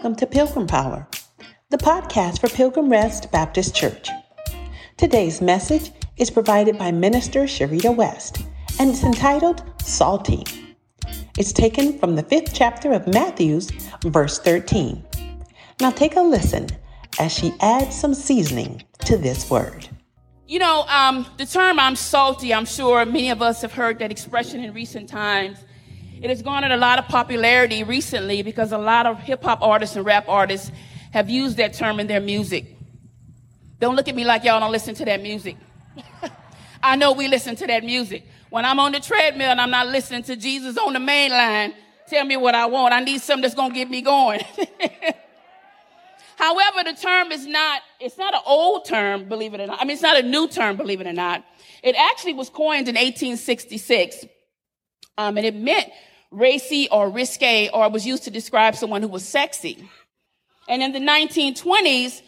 Welcome to Pilgrim Power, the podcast for Pilgrim Rest Baptist Church. Today's message is provided by Minister Sharita West and it's entitled Salty. It's taken from the fifth chapter of Matthew's, verse 13. Now take a listen as she adds some seasoning to this word. You know, um, the term I'm salty, I'm sure many of us have heard that expression in recent times. It has garnered a lot of popularity recently because a lot of hip hop artists and rap artists have used that term in their music. Don't look at me like y'all don't listen to that music. I know we listen to that music. When I'm on the treadmill and I'm not listening to Jesus on the main line, tell me what I want. I need something that's going to get me going. However, the term is not, it's not an old term, believe it or not. I mean, it's not a new term, believe it or not. It actually was coined in 1866. Um, and it meant racy or risque, or was used to describe someone who was sexy. And in the 1920s,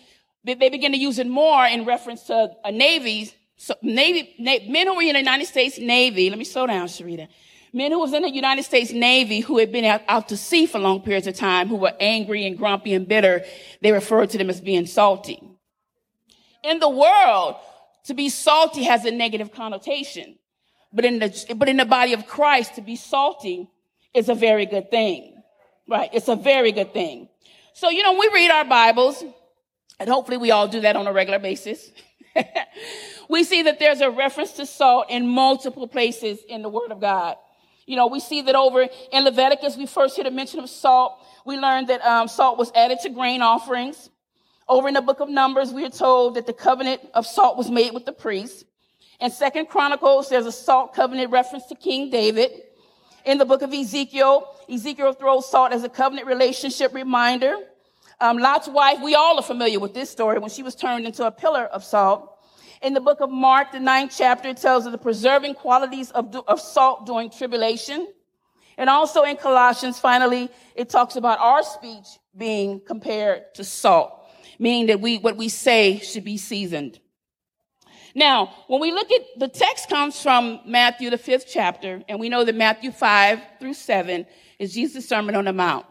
they began to use it more in reference to a Navy, so Navy, men who were in the United States Navy. Let me slow down, Sharita. Men who was in the United States Navy who had been out, out to sea for long periods of time, who were angry and grumpy and bitter, they referred to them as being salty. In the world, to be salty has a negative connotation. But in the, but in the body of Christ, to be salty is a very good thing. Right? It's a very good thing. So, you know, we read our Bibles, and hopefully we all do that on a regular basis. we see that there's a reference to salt in multiple places in the Word of God. You know, we see that over in Leviticus, we first hear the mention of salt. We learned that um, salt was added to grain offerings. Over in the book of Numbers, we are told that the covenant of salt was made with the priests. In Second Chronicles, there's a salt covenant reference to King David. In the book of Ezekiel, Ezekiel throws salt as a covenant relationship reminder. Um, Lot's wife, we all are familiar with this story when she was turned into a pillar of salt. In the book of Mark, the ninth chapter, it tells of the preserving qualities of, of salt during tribulation. And also in Colossians, finally, it talks about our speech being compared to salt, meaning that we, what we say should be seasoned. Now, when we look at the text comes from Matthew, the fifth chapter, and we know that Matthew 5 through 7 is Jesus' Sermon on the Mount.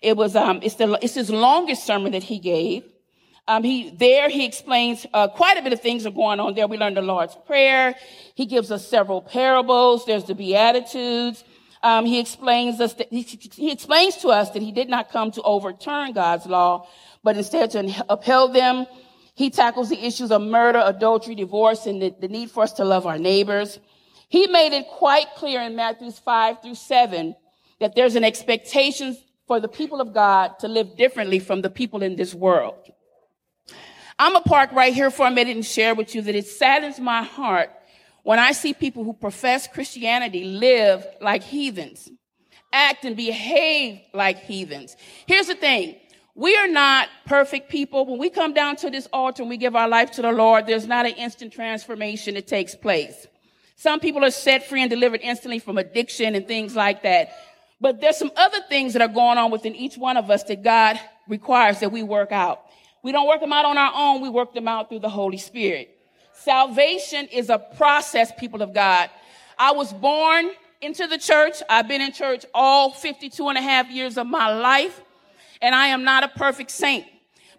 It was, um, it's the, it's his longest sermon that he gave. Um, he, there he explains, uh, quite a bit of things are going on there. We learned the Lord's Prayer. He gives us several parables. There's the Beatitudes. Um, he explains us that, he, he explains to us that he did not come to overturn God's law, but instead to upheld them he tackles the issues of murder, adultery, divorce, and the, the need for us to love our neighbors. He made it quite clear in Matthews 5 through 7 that there's an expectation for the people of God to live differently from the people in this world. I'm a park right here for a minute and share with you that it saddens my heart when I see people who profess Christianity live like heathens, act and behave like heathens. Here's the thing. We are not perfect people. When we come down to this altar and we give our life to the Lord, there's not an instant transformation that takes place. Some people are set free and delivered instantly from addiction and things like that. But there's some other things that are going on within each one of us that God requires that we work out. We don't work them out on our own. We work them out through the Holy Spirit. Salvation is a process, people of God. I was born into the church. I've been in church all 52 and a half years of my life and I am not a perfect saint.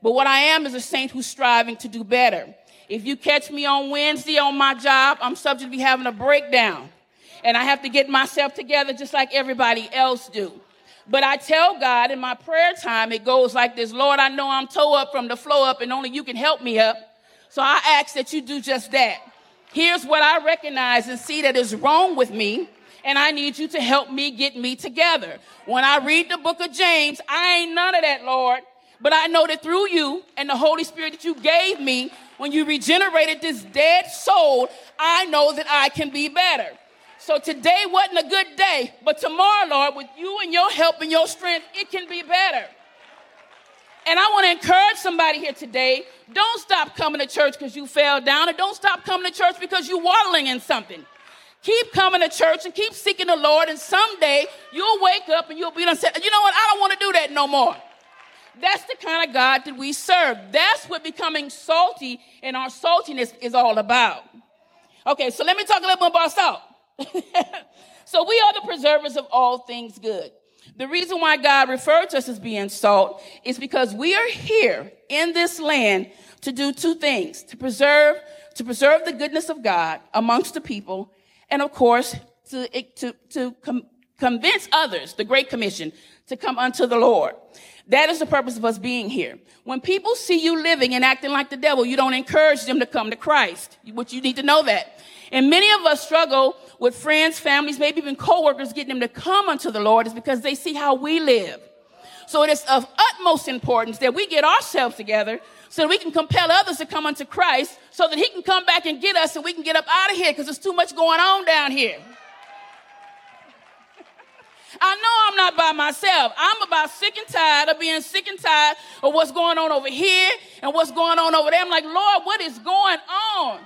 But what I am is a saint who's striving to do better. If you catch me on Wednesday on my job, I'm subject to be having a breakdown. And I have to get myself together just like everybody else do. But I tell God in my prayer time, it goes like this Lord, I know I'm toe up from the flow up, and only you can help me up. So I ask that you do just that. Here's what I recognize and see that is wrong with me and I need you to help me get me together. When I read the book of James, I ain't none of that, Lord. But I know that through you and the Holy Spirit that you gave me, when you regenerated this dead soul, I know that I can be better. So today wasn't a good day, but tomorrow, Lord, with you and your help and your strength, it can be better. And I want to encourage somebody here today. Don't stop coming to church because you fell down, and don't stop coming to church because you're waddling in something. Keep coming to church and keep seeking the Lord, and someday you'll wake up and you'll be done. Say, you know what? I don't want to do that no more. That's the kind of God that we serve. That's what becoming salty and our saltiness is all about. Okay, so let me talk a little bit about salt. so we are the preservers of all things good. The reason why God referred to us as being salt is because we are here in this land to do two things, to preserve, to preserve the goodness of God amongst the people, and of course, to, to, to com- convince others, the Great Commission, to come unto the Lord. That is the purpose of us being here. When people see you living and acting like the devil, you don't encourage them to come to Christ. Which you need to know that. And many of us struggle with friends, families, maybe even coworkers getting them to come unto the Lord is because they see how we live. So it is of utmost importance that we get ourselves together so we can compel others to come unto Christ so that he can come back and get us and we can get up out of here because there's too much going on down here. I know I'm not by myself. I'm about sick and tired of being sick and tired of what's going on over here and what's going on over there. I'm like, Lord, what is going on?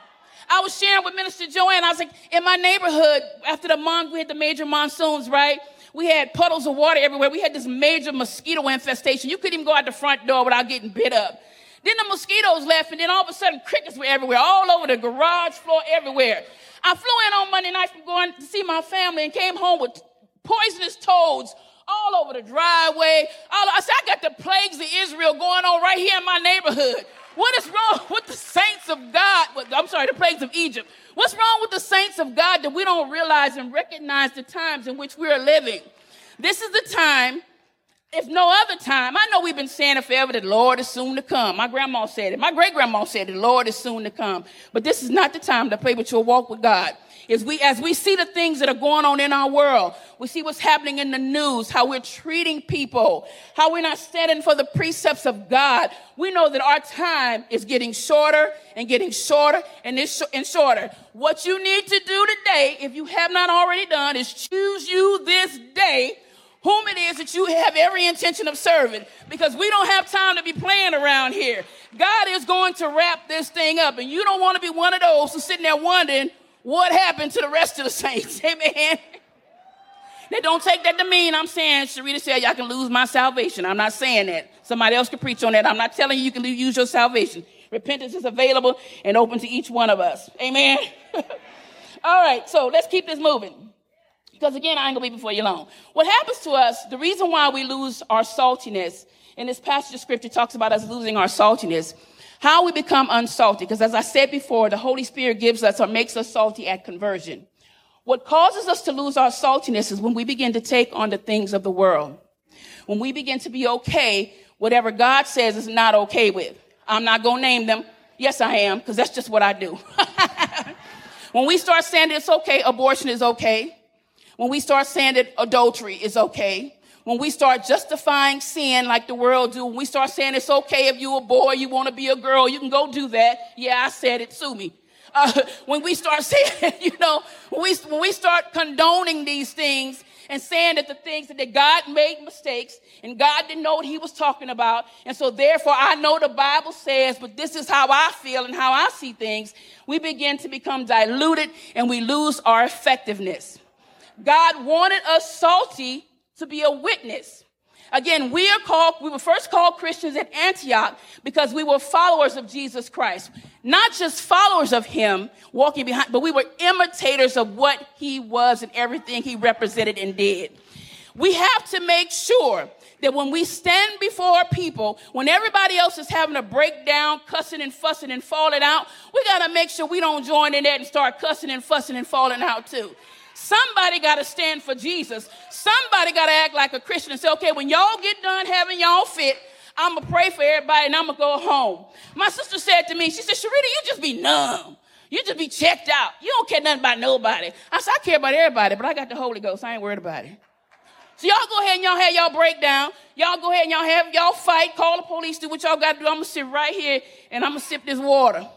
I was sharing with Minister Joanne. I was like, in my neighborhood, after the month, we had the major monsoons, right? We had puddles of water everywhere. We had this major mosquito infestation. You couldn't even go out the front door without getting bit up. Then the mosquitoes left, and then all of a sudden, crickets were everywhere, all over the garage floor, everywhere. I flew in on Monday night from going to see my family and came home with poisonous toads all over the driveway. All, I said, I got the plagues of Israel going on right here in my neighborhood. What is wrong with the saints of God? I'm sorry, the plagues of Egypt. What's wrong with the saints of God that we don't realize and recognize the times in which we are living? This is the time, if no other time. I know we've been saying it forever that the Lord is soon to come. My grandma said it. My great grandma said it, the Lord is soon to come. But this is not the time to play with your walk with God is we, as we see the things that are going on in our world, we see what's happening in the news, how we're treating people, how we're not standing for the precepts of God. We know that our time is getting shorter and getting shorter and, and shorter. What you need to do today, if you have not already done, is choose you this day whom it is that you have every intention of serving because we don't have time to be playing around here. God is going to wrap this thing up, and you don't want to be one of those who's sitting there wondering what happened to the rest of the saints? Amen. Now, don't take that to mean I'm saying, Sharita said, y'all can lose my salvation. I'm not saying that. Somebody else can preach on that. I'm not telling you you can use your salvation. Repentance is available and open to each one of us. Amen. All right, so let's keep this moving. Because again, I ain't gonna be before you long. What happens to us, the reason why we lose our saltiness, in this passage of scripture talks about us losing our saltiness, how we become unsalty, because as I said before, the Holy Spirit gives us or makes us salty at conversion. What causes us to lose our saltiness is when we begin to take on the things of the world. When we begin to be okay, whatever God says is not okay with. I'm not to name them. Yes, I am, because that's just what I do. when we start saying it's okay, abortion is okay. When we start saying that adultery is okay when we start justifying sin like the world do, when we start saying it's okay if you're a boy, you want to be a girl, you can go do that. Yeah, I said it, sue me. Uh, when we start saying, you know, when we, when we start condoning these things and saying that the things that, that God made mistakes and God didn't know what he was talking about. And so therefore I know the Bible says, but this is how I feel and how I see things. We begin to become diluted and we lose our effectiveness. God wanted us salty to be a witness. Again, we are called, we were first called Christians at Antioch because we were followers of Jesus Christ. Not just followers of him walking behind, but we were imitators of what he was and everything he represented and did. We have to make sure that when we stand before people, when everybody else is having a breakdown, cussing and fussing and falling out, we got to make sure we don't join in that and start cussing and fussing and falling out too. Somebody got to stand for Jesus. Somebody got to act like a Christian and say, okay, when y'all get done having y'all fit, I'm going to pray for everybody and I'm going to go home. My sister said to me, she said, Sharita, you just be numb. You just be checked out. You don't care nothing about nobody. I said, I care about everybody, but I got the Holy Ghost. I ain't worried about it. So y'all go ahead and y'all have y'all breakdown. Y'all go ahead and y'all have y'all fight, call the police, do what y'all got to do. I'm to sit right here and I'm to sip this water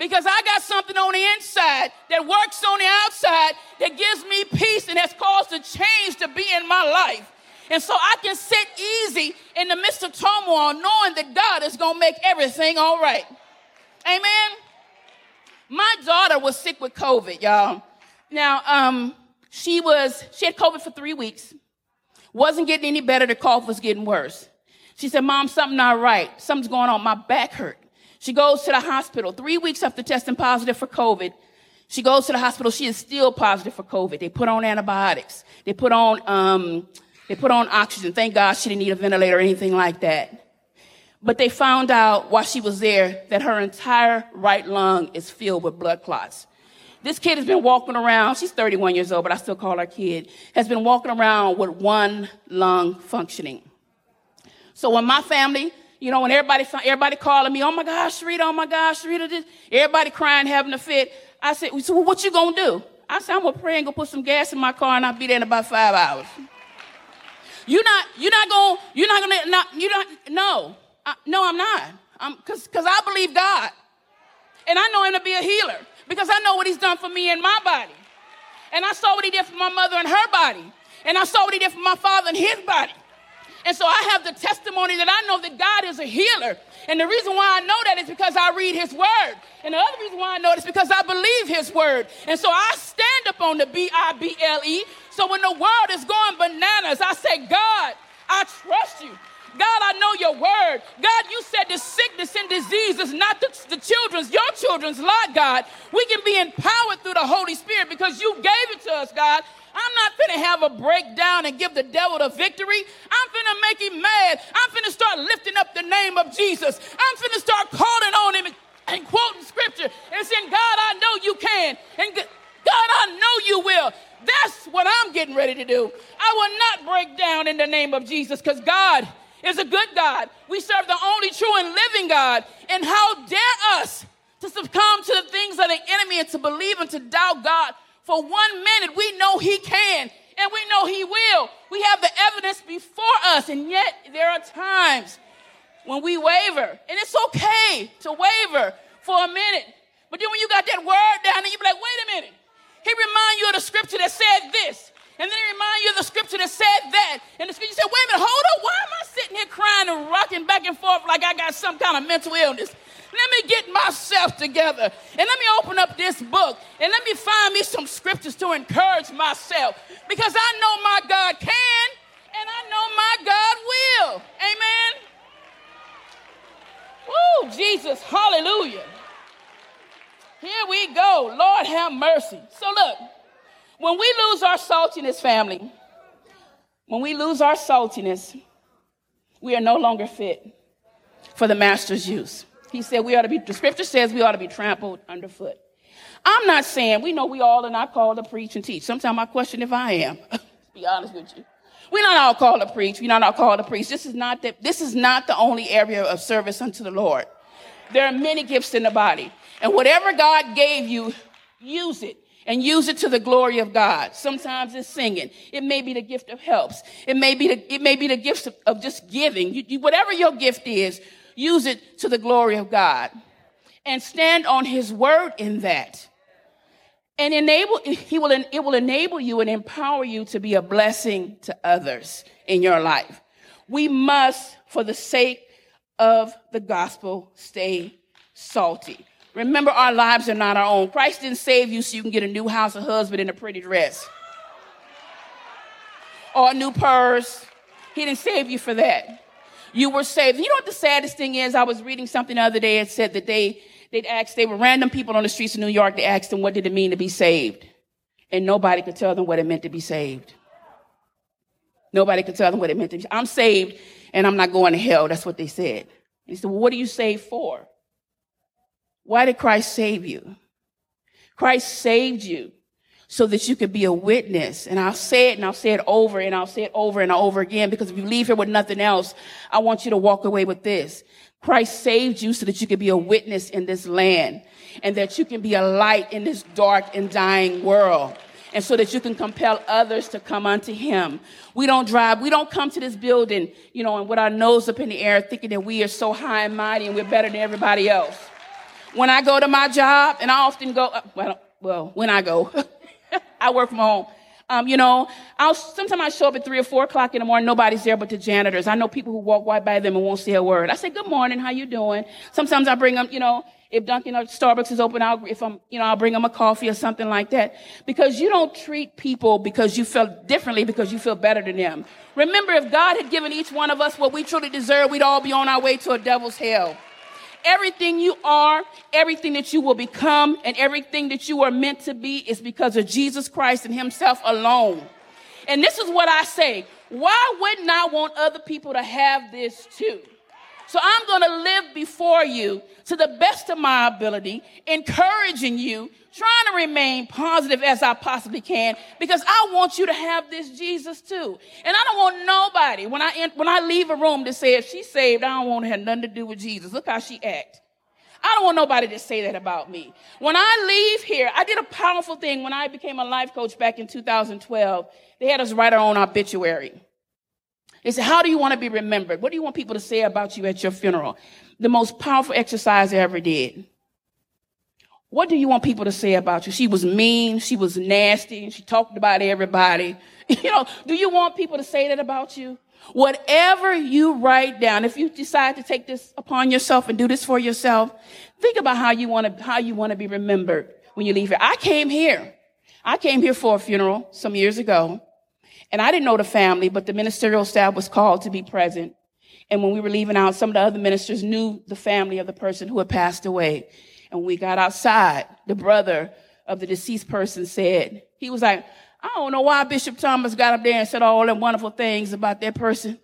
because I got something on the inside that works on the outside that gives me peace and has caused a change to be in my life. And so I can sit easy in the midst of turmoil knowing that God is going to make everything all right. Amen. My daughter was sick with COVID, y'all. Now, um, she was, she had COVID for three weeks. Wasn't getting any better. The cough was getting worse. She said, Mom, something not right. Something's going on. My back hurt. She goes to the hospital three weeks after testing positive for COVID. She goes to the hospital. She is still positive for COVID. They put on antibiotics. They put on, um, they put on oxygen. Thank God she didn't need a ventilator or anything like that. But they found out while she was there that her entire right lung is filled with blood clots. This kid has been walking around, she's 31 years old, but I still call her kid, has been walking around with one lung functioning. So when my family, you know, when everybody, everybody calling me, oh my gosh, Sharita, oh my gosh, Sharita, this, everybody crying, having a fit. I said, so what you gonna do? I said, I'm gonna pray and go put some gas in my car and I'll be there in about five hours. You're not, you're not gonna, you're not gonna, not, you don't, no, I, no, I'm not. I'm, cause, cause I believe God. And I know him to be a healer because I know what he's done for me and my body. And I saw what he did for my mother and her body. And I saw what he did for my father and his body. And so I have the testimony that I know that God is a healer. And the reason why I know that is because I read his word. And the other reason why I know it is because I believe his word. And so I stand up on the B I B L E. So when the world is going bananas, I say, God, I trust you. God, I know your word. God, you said the sickness and disease is not the, the children's, your children's lot, God. We can be empowered through the Holy Spirit because you gave it to us, God. I'm not finna have a breakdown and give the devil the victory. I'm finna make him mad. I'm finna start lifting up the name of Jesus. I'm finna start calling on him and, and quoting scripture and saying, God, I know you can. And God, I know you will. That's what I'm getting ready to do. I will not break down in the name of Jesus because God is a good God. We serve the only true and living God. And how dare us to succumb to the things of the enemy and to believe and to doubt God for one minute. We know He can and we know He will. We have the evidence before us, and yet there are times when we waver. And it's okay to waver for a minute. But then when you got that word down, and you be like, wait a minute. He remind you of the scripture that said this. And then he remind you of the scripture that said that. And the scripture said, wait a minute, hold up. Why am I sitting here crying and rocking back and forth like I got some kind of mental illness? Let me get myself together and let me open up this book and let me find me some scriptures to encourage myself because I know my God can and I know my God will. Amen. Woo, Jesus, hallelujah. Here we go. Lord have mercy. So look, when we lose our saltiness, family, when we lose our saltiness, we are no longer fit for the master's use. He said we ought to be, the scripture says we ought to be trampled underfoot. I'm not saying, we know we all are not called to preach and teach. Sometimes I question if I am, be honest with you. We're not all called to preach. We're not all called to preach. This is not the, this is not the only area of service unto the Lord. There are many gifts in the body. And whatever God gave you, use it and use it to the glory of God. Sometimes it's singing. It may be the gift of helps. It may be the, it may be the gift of, of just giving. You, you, whatever your gift is, use it to the glory of God and stand on his word in that. And enable, he will, it will enable you and empower you to be a blessing to others in your life. We must, for the sake of the gospel, stay salty. Remember, our lives are not our own. Christ didn't save you so you can get a new house, a husband, and a pretty dress. Or a new purse. He didn't save you for that. You were saved. You know what the saddest thing is? I was reading something the other day. It said that they, they'd asked, they were random people on the streets of New York. They asked them, what did it mean to be saved? And nobody could tell them what it meant to be saved. Nobody could tell them what it meant to be. I'm saved and I'm not going to hell. That's what they said. he said, well, what are you saved for? Why did Christ save you? Christ saved you so that you could be a witness. And I'll say it and I'll say it over and I'll say it over and over again because if you leave here with nothing else, I want you to walk away with this. Christ saved you so that you could be a witness in this land and that you can be a light in this dark and dying world. And so that you can compel others to come unto him. We don't drive, we don't come to this building, you know, and with our nose up in the air thinking that we are so high and mighty and we're better than everybody else. When I go to my job, and I often go, uh, well, well, when I go, I work from home. Um, you know, I'll sometimes I show up at three or four o'clock in the morning. Nobody's there but the janitors. I know people who walk right by them and won't say a word. I say, "Good morning, how you doing?" Sometimes I bring them, you know, if Dunkin' or Starbucks is open, I'll, if I'm, you know, I'll bring them a coffee or something like that. Because you don't treat people because you feel differently because you feel better than them. Remember, if God had given each one of us what we truly deserve, we'd all be on our way to a devil's hell. Everything you are, everything that you will become, and everything that you are meant to be is because of Jesus Christ and Himself alone. And this is what I say. Why wouldn't I want other people to have this too? So I'm going to live before you to the best of my ability, encouraging you, trying to remain positive as I possibly can because I want you to have this Jesus too. And I don't want nobody when I when I leave a room to say if she's saved, I don't want to have nothing to do with Jesus. Look how she act. I don't want nobody to say that about me. When I leave here, I did a powerful thing when I became a life coach back in 2012. They had us write our own obituary. They How do you want to be remembered? What do you want people to say about you at your funeral? The most powerful exercise I ever did. What do you want people to say about you? She was mean, she was nasty, and she talked about everybody. You know, do you want people to say that about you? Whatever you write down, if you decide to take this upon yourself and do this for yourself, think about how you want to how you want to be remembered when you leave here. I came here. I came here for a funeral some years ago. And I didn't know the family, but the ministerial staff was called to be present. And when we were leaving out, some of the other ministers knew the family of the person who had passed away. And when we got outside, the brother of the deceased person said, he was like, I don't know why Bishop Thomas got up there and said all them wonderful things about that person.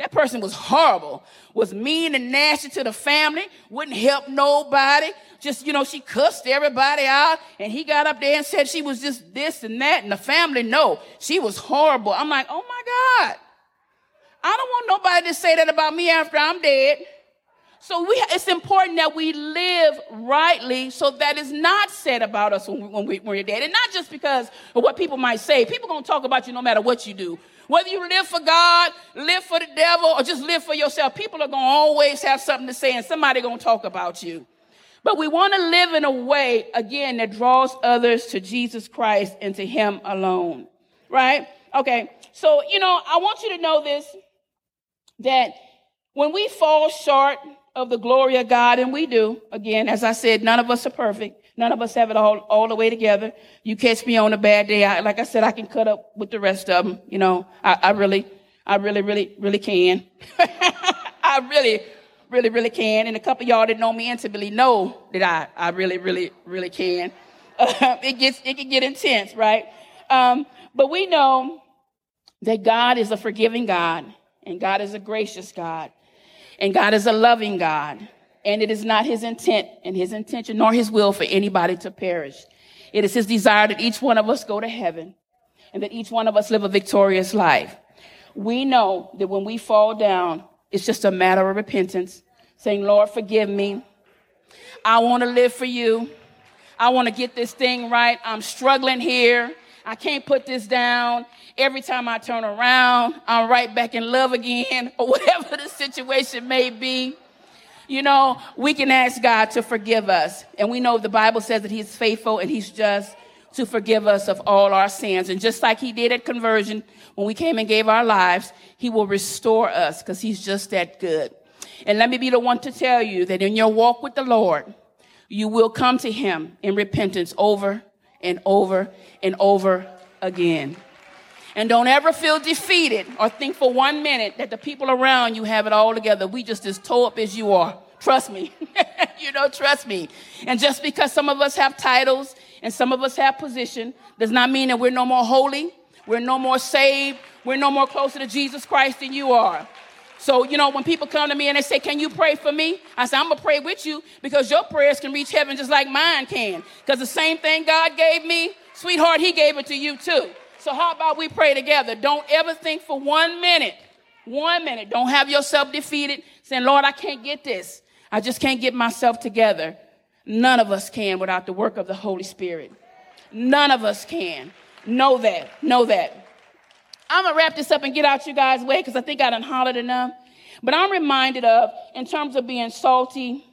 That person was horrible, was mean and nasty to the family, wouldn't help nobody, just, you know, she cussed everybody out. And he got up there and said she was just this and that. And the family, no, she was horrible. I'm like, oh my God. I don't want nobody to say that about me after I'm dead. So we, it's important that we live rightly so that is not said about us when, we, when, we, when we're dead. And not just because of what people might say. People are going to talk about you no matter what you do. Whether you live for God, live for the devil, or just live for yourself, people are going to always have something to say and somebody going to talk about you. But we want to live in a way, again, that draws others to Jesus Christ and to Him alone. Right? Okay. So, you know, I want you to know this that when we fall short of the glory of God, and we do, again, as I said, none of us are perfect. None of us have it all, all the way together. You catch me on a bad day. I, like I said, I can cut up with the rest of them. You know, I, I really, I really, really, really can. I really, really, really can. And a couple y'all that know me intimately know that I, I really, really, really can. Uh, it gets, it can get intense, right? Um, but we know that God is a forgiving God and God is a gracious God and God is a loving God. And it is not his intent and his intention nor his will for anybody to perish. It is his desire that each one of us go to heaven and that each one of us live a victorious life. We know that when we fall down, it's just a matter of repentance, saying, Lord, forgive me. I want to live for you. I want to get this thing right. I'm struggling here. I can't put this down. Every time I turn around, I'm right back in love again, or whatever the situation may be. You know, we can ask God to forgive us. And we know the Bible says that He's faithful and He's just to forgive us of all our sins. And just like He did at conversion, when we came and gave our lives, He will restore us because He's just that good. And let me be the one to tell you that in your walk with the Lord, you will come to Him in repentance over and over and over again. And don't ever feel defeated or think for one minute that the people around you have it all together. We just as toe up as you are. Trust me. you know, trust me. And just because some of us have titles and some of us have position does not mean that we're no more holy, we're no more saved, we're no more closer to Jesus Christ than you are. So, you know, when people come to me and they say, Can you pray for me? I say, I'm going to pray with you because your prayers can reach heaven just like mine can. Because the same thing God gave me, sweetheart, He gave it to you too. So, how about we pray together? Don't ever think for one minute, one minute, don't have yourself defeated saying, Lord, I can't get this. I just can't get myself together. None of us can without the work of the Holy Spirit. None of us can. Know that. Know that. I'm gonna wrap this up and get out you guys' way because I think I done hollered enough. But I'm reminded of, in terms of being salty,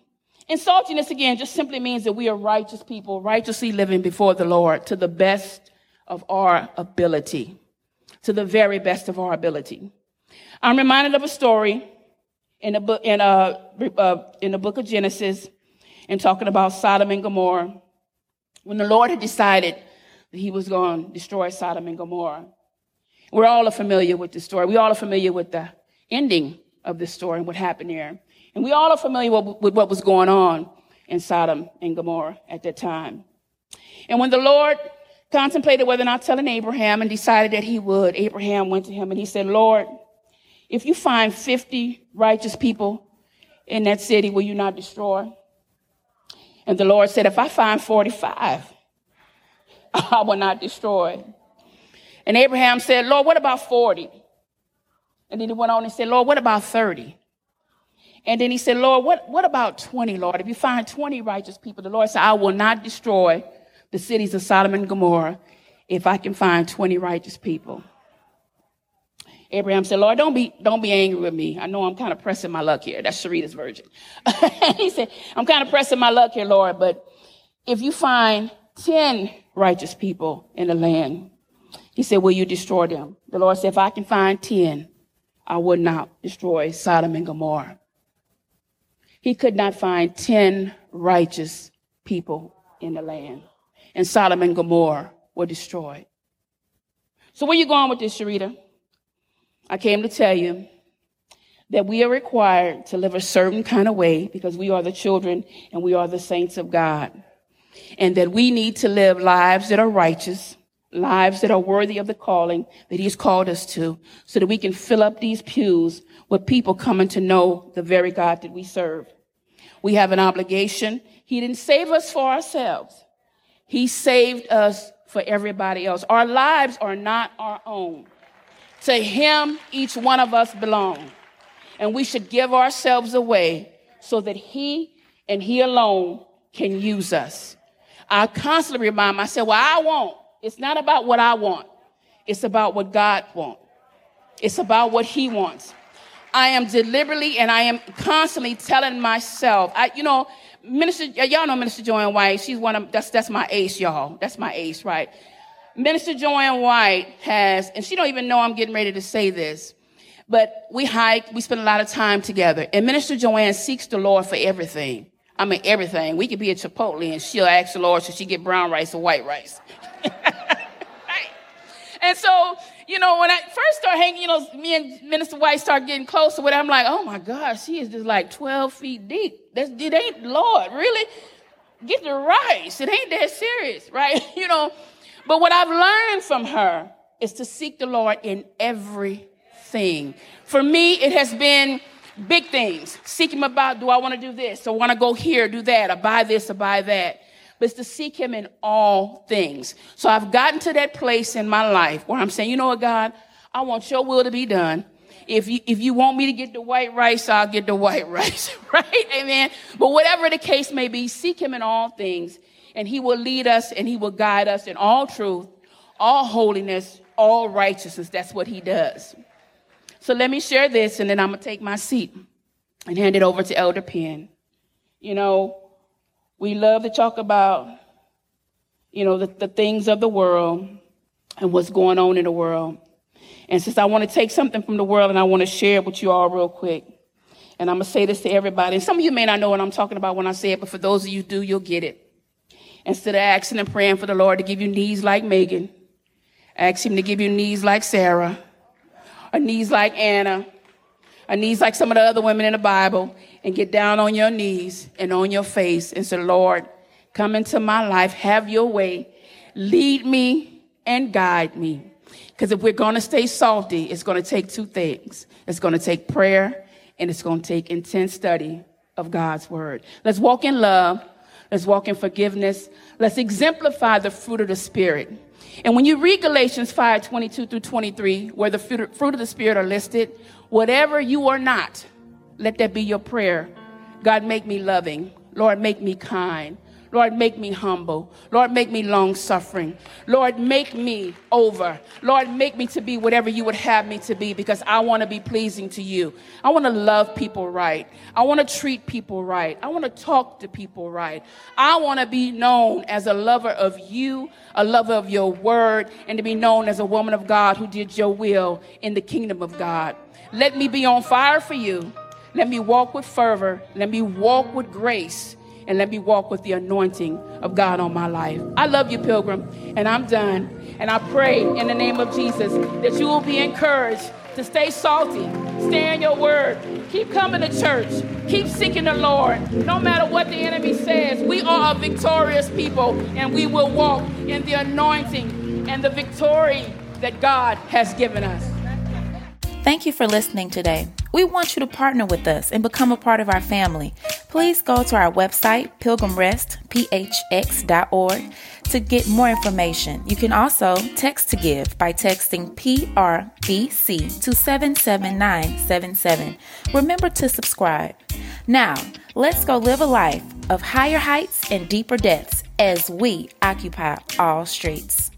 and saltiness again just simply means that we are righteous people, righteously living before the Lord to the best of our ability, to the very best of our ability. I'm reminded of a story in the book in a uh, in the book of Genesis, and talking about Sodom and Gomorrah, when the Lord had decided that He was going to destroy Sodom and Gomorrah. We're all familiar with the story. We all are familiar with the ending of the story and what happened there. And we all are familiar with, what was going on in Sodom and Gomorrah at that time. And when the Lord contemplated whether or not telling Abraham and decided that he would, Abraham went to him and he said, Lord, if you find 50 righteous people in that city, will you not destroy? And the Lord said, if I find 45, I will not destroy. And Abraham said, Lord, what about 40? And then he went on and said, Lord, what about 30? And then he said, Lord, what, what about 20, Lord? If you find 20 righteous people, the Lord said, I will not destroy the cities of Sodom and Gomorrah if I can find 20 righteous people. Abraham said, Lord, don't be, don't be angry with me. I know I'm kind of pressing my luck here. That's Sharita's version. he said, I'm kind of pressing my luck here, Lord, but if you find 10 righteous people in the land, he said, will you destroy them? The Lord said, if I can find 10, I would not destroy Sodom and Gomorrah. He could not find 10 righteous people in the land. And Sodom and Gomorrah were destroyed. So where you going with this, Sharita? I came to tell you that we are required to live a certain kind of way because we are the children and we are the saints of God. And that we need to live lives that are righteous, lives that are worthy of the calling that He's called us to, so that we can fill up these pews with people coming to know the very God that we serve. We have an obligation. He didn't save us for ourselves. He saved us for everybody else. Our lives are not our own. To him, each one of us belong. And we should give ourselves away so that he and he alone can use us. I constantly remind myself, well, I want. It's not about what I want. It's about what God wants. It's about what he wants. I am deliberately and I am constantly telling myself, I, you know, Minister, y'all know Minister Joanne White. She's one of, that's, that's my ace, y'all. That's my ace, right? Minister Joanne White has, and she don't even know I'm getting ready to say this, but we hike, we spend a lot of time together. And Minister Joanne seeks the Lord for everything. I mean, everything. We could be at Chipotle and she'll ask the Lord, should she get brown rice or white rice? And so, you know, when I first started hanging, you know, me and Minister White start getting closer with I'm like, oh my gosh, she is just like 12 feet deep. That's, it ain't, Lord, really? Get the rice. It ain't that serious, right? you know, but what I've learned from her is to seek the Lord in everything. For me, it has been big things. Seek him about, do I want to do this? Or want to go here, do that, or buy this, or buy that. But it's to seek him in all things. So I've gotten to that place in my life where I'm saying, you know what, God, I want your will to be done. If you, if you want me to get the white rice, I'll get the white rice, right? Amen. But whatever the case may be, seek him in all things and he will lead us and he will guide us in all truth, all holiness, all righteousness. That's what he does. So let me share this and then I'm going to take my seat and hand it over to Elder Penn. You know, we love to talk about, you know, the, the things of the world and what's going on in the world. And since I want to take something from the world and I want to share it with you all real quick, and I'm going to say this to everybody. And some of you may not know what I'm talking about when I say it, but for those of you do, you'll get it. Instead of asking and praying for the Lord to give you knees like Megan, ask him to give you knees like Sarah, or knees like Anna, or knees like some of the other women in the Bible, and get down on your knees and on your face and say, Lord, come into my life, have your way, lead me and guide me. Because if we're going to stay salty, it's going to take two things. It's going to take prayer and it's going to take intense study of God's word. Let's walk in love. Let's walk in forgiveness. Let's exemplify the fruit of the Spirit. And when you read Galatians 5 22 through 23, where the fruit of the Spirit are listed, whatever you are not, let that be your prayer. God, make me loving. Lord, make me kind. Lord, make me humble. Lord, make me long suffering. Lord, make me over. Lord, make me to be whatever you would have me to be because I want to be pleasing to you. I want to love people right. I want to treat people right. I want to talk to people right. I want to be known as a lover of you, a lover of your word, and to be known as a woman of God who did your will in the kingdom of God. Let me be on fire for you. Let me walk with fervor. Let me walk with grace and let me walk with the anointing of God on my life. I love you, Pilgrim, and I'm done. And I pray in the name of Jesus that you will be encouraged to stay salty, stay in your word, keep coming to church, keep seeking the Lord. No matter what the enemy says, we are a victorious people and we will walk in the anointing and the victory that God has given us. Thank you for listening today. We want you to partner with us and become a part of our family. Please go to our website, pilgrimrestphx.org, to get more information. You can also text to give by texting PRBC to 77977. Remember to subscribe. Now, let's go live a life of higher heights and deeper depths as we occupy all streets.